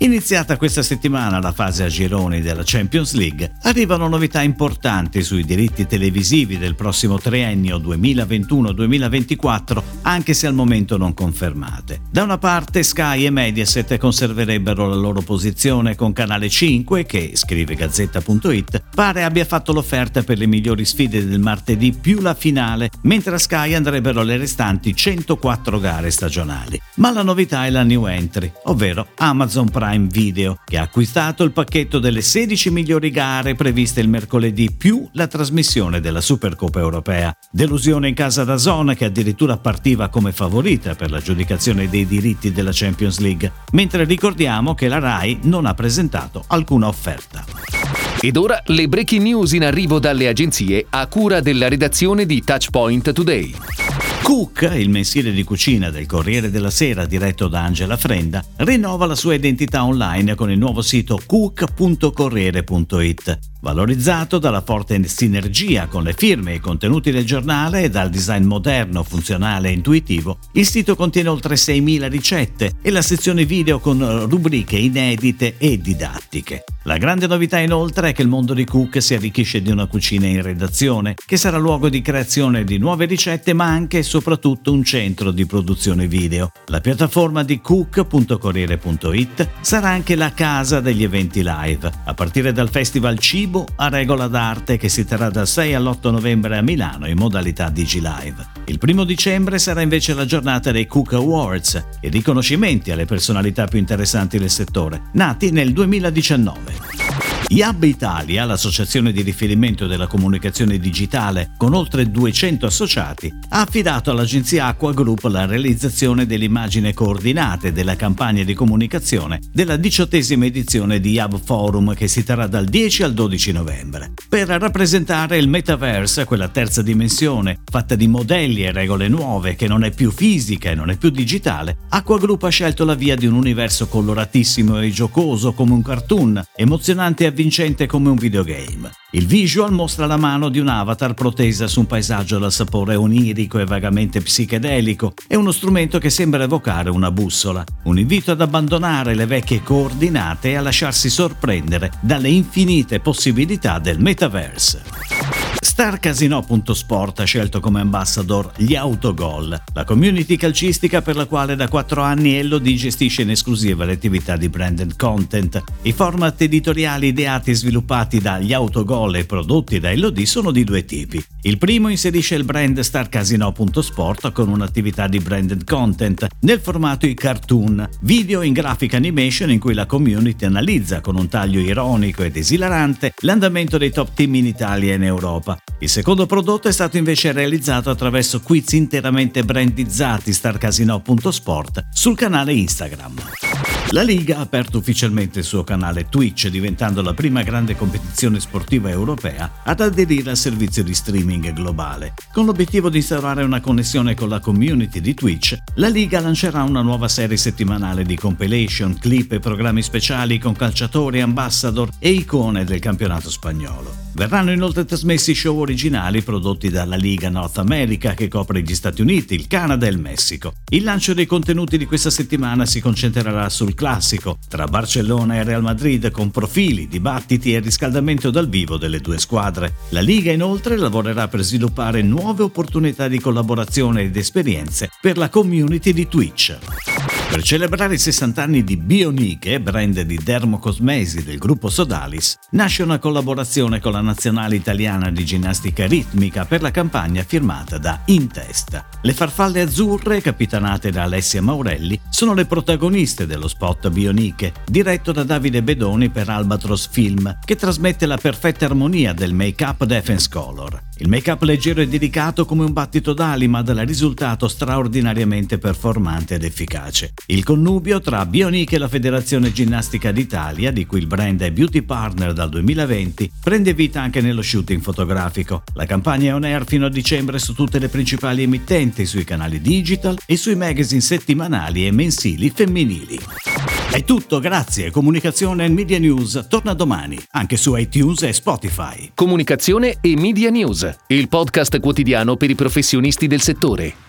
Iniziata questa settimana la fase a gironi della Champions League, arrivano novità importanti sui diritti televisivi del prossimo triennio 2021-2024, anche se al momento non confermate. Da una parte Sky e Mediaset conserverebbero la loro posizione con Canale 5 che, scrive Gazzetta.it, pare abbia fatto l'offerta per le migliori sfide del martedì più la finale, mentre a Sky andrebbero le restanti 104 gare stagionali. Ma la novità è la new entry, ovvero Amazon Prime Video, che ha acquistato il pacchetto delle 16 migliori gare previste il mercoledì più la trasmissione della Supercoppa europea. Delusione in casa da Zona che addirittura partiva come favorita per l'aggiudicazione dei diritti della Champions League, mentre ricordiamo che la RAI non ha presentato alcuna offerta. Ed ora le breaking news in arrivo dalle agenzie a cura della redazione di Touchpoint Today. Cook, il mensile di cucina del Corriere della Sera diretto da Angela Frenda, rinnova la sua identità online con il nuovo sito cook.corriere.it. Valorizzato dalla forte sinergia con le firme e i contenuti del giornale e dal design moderno, funzionale e intuitivo, il sito contiene oltre 6.000 ricette e la sezione video con rubriche inedite e didattiche. La grande novità inoltre è che il mondo di Cook si arricchisce di una cucina in redazione, che sarà luogo di creazione di nuove ricette ma anche e soprattutto un centro di produzione video. La piattaforma di cook.corriere.it sarà anche la casa degli eventi live, a partire dal Festival Cibo Cibo a regola d'arte che si terrà dal 6 all'8 novembre a Milano in modalità DigiLive. Il primo dicembre sarà invece la giornata dei Cook Awards, i riconoscimenti alle personalità più interessanti del settore, nati nel 2019. IAB Italia, l'associazione di riferimento della comunicazione digitale con oltre 200 associati, ha affidato all'agenzia Aqua Group la realizzazione delle immagini coordinate della campagna di comunicazione della diciottesima edizione di IAB Forum che si terrà dal 10 al 12 novembre. Per rappresentare il metaverse, quella terza dimensione, fatta di modelli e regole nuove, che non è più fisica e non è più digitale, Aqua Group ha scelto la via di un universo coloratissimo e giocoso come un cartoon, emozionante e avvincente come un videogame. Il visual mostra la mano di un avatar protesa su un paesaggio dal sapore onirico e vagamente psichedelico e uno strumento che sembra evocare una bussola. Un invito ad abbandonare le vecchie coordinate e a lasciarsi sorprendere dalle infinite possibilità del metaverse. StarCasino.sport ha scelto come ambassador gli Autogol, la community calcistica per la quale da quattro anni Elodie gestisce in esclusiva le attività di branded content. I format editoriali ideati e sviluppati dagli Autogol e prodotti da Elodie sono di due tipi. Il primo inserisce il brand StarCasino.sport con un'attività di branded content nel formato i cartoon, video in graphic animation in cui la community analizza con un taglio ironico ed esilarante l'andamento dei top team in Italia e in Europa. Il secondo prodotto è stato invece realizzato attraverso quiz interamente brandizzati starcasino.sport sul canale Instagram. La Liga ha aperto ufficialmente il suo canale Twitch, diventando la prima grande competizione sportiva europea ad aderire al servizio di streaming globale. Con l'obiettivo di instaurare una connessione con la community di Twitch, la Liga lancerà una nuova serie settimanale di compilation, clip e programmi speciali con calciatori, ambassador e icone del campionato spagnolo. Verranno inoltre trasmessi show originali prodotti dalla Liga North America che copre gli Stati Uniti, il Canada e il Messico. Il lancio dei contenuti di questa settimana si concentrerà sul classico tra Barcellona e Real Madrid con profili, dibattiti e riscaldamento dal vivo delle due squadre. La Liga inoltre lavorerà per sviluppare nuove opportunità di collaborazione ed esperienze per la community di Twitch. Per celebrare i 60 anni di Bioniche, brand di dermocosmesi del gruppo Sodalis, nasce una collaborazione con la nazionale italiana di ginnastica ritmica per la campagna firmata da Intesta. Le farfalle azzurre, capitanate da Alessia Maurelli, sono le protagoniste dello spot Bioniche, diretto da Davide Bedoni per Albatros Film, che trasmette la perfetta armonia del make-up Defense Color. Il make-up leggero e delicato come un battito d'ali, ma dal risultato straordinariamente performante ed efficace. Il connubio tra Bionic e la Federazione Ginnastica d'Italia, di cui il brand è beauty partner dal 2020, prende vita anche nello shooting fotografico. La campagna è on air fino a dicembre su tutte le principali emittenti, sui canali digital e sui magazine settimanali e mensili femminili. È tutto, grazie. Comunicazione e Media News torna domani, anche su iTunes e Spotify. Comunicazione e Media News, il podcast quotidiano per i professionisti del settore.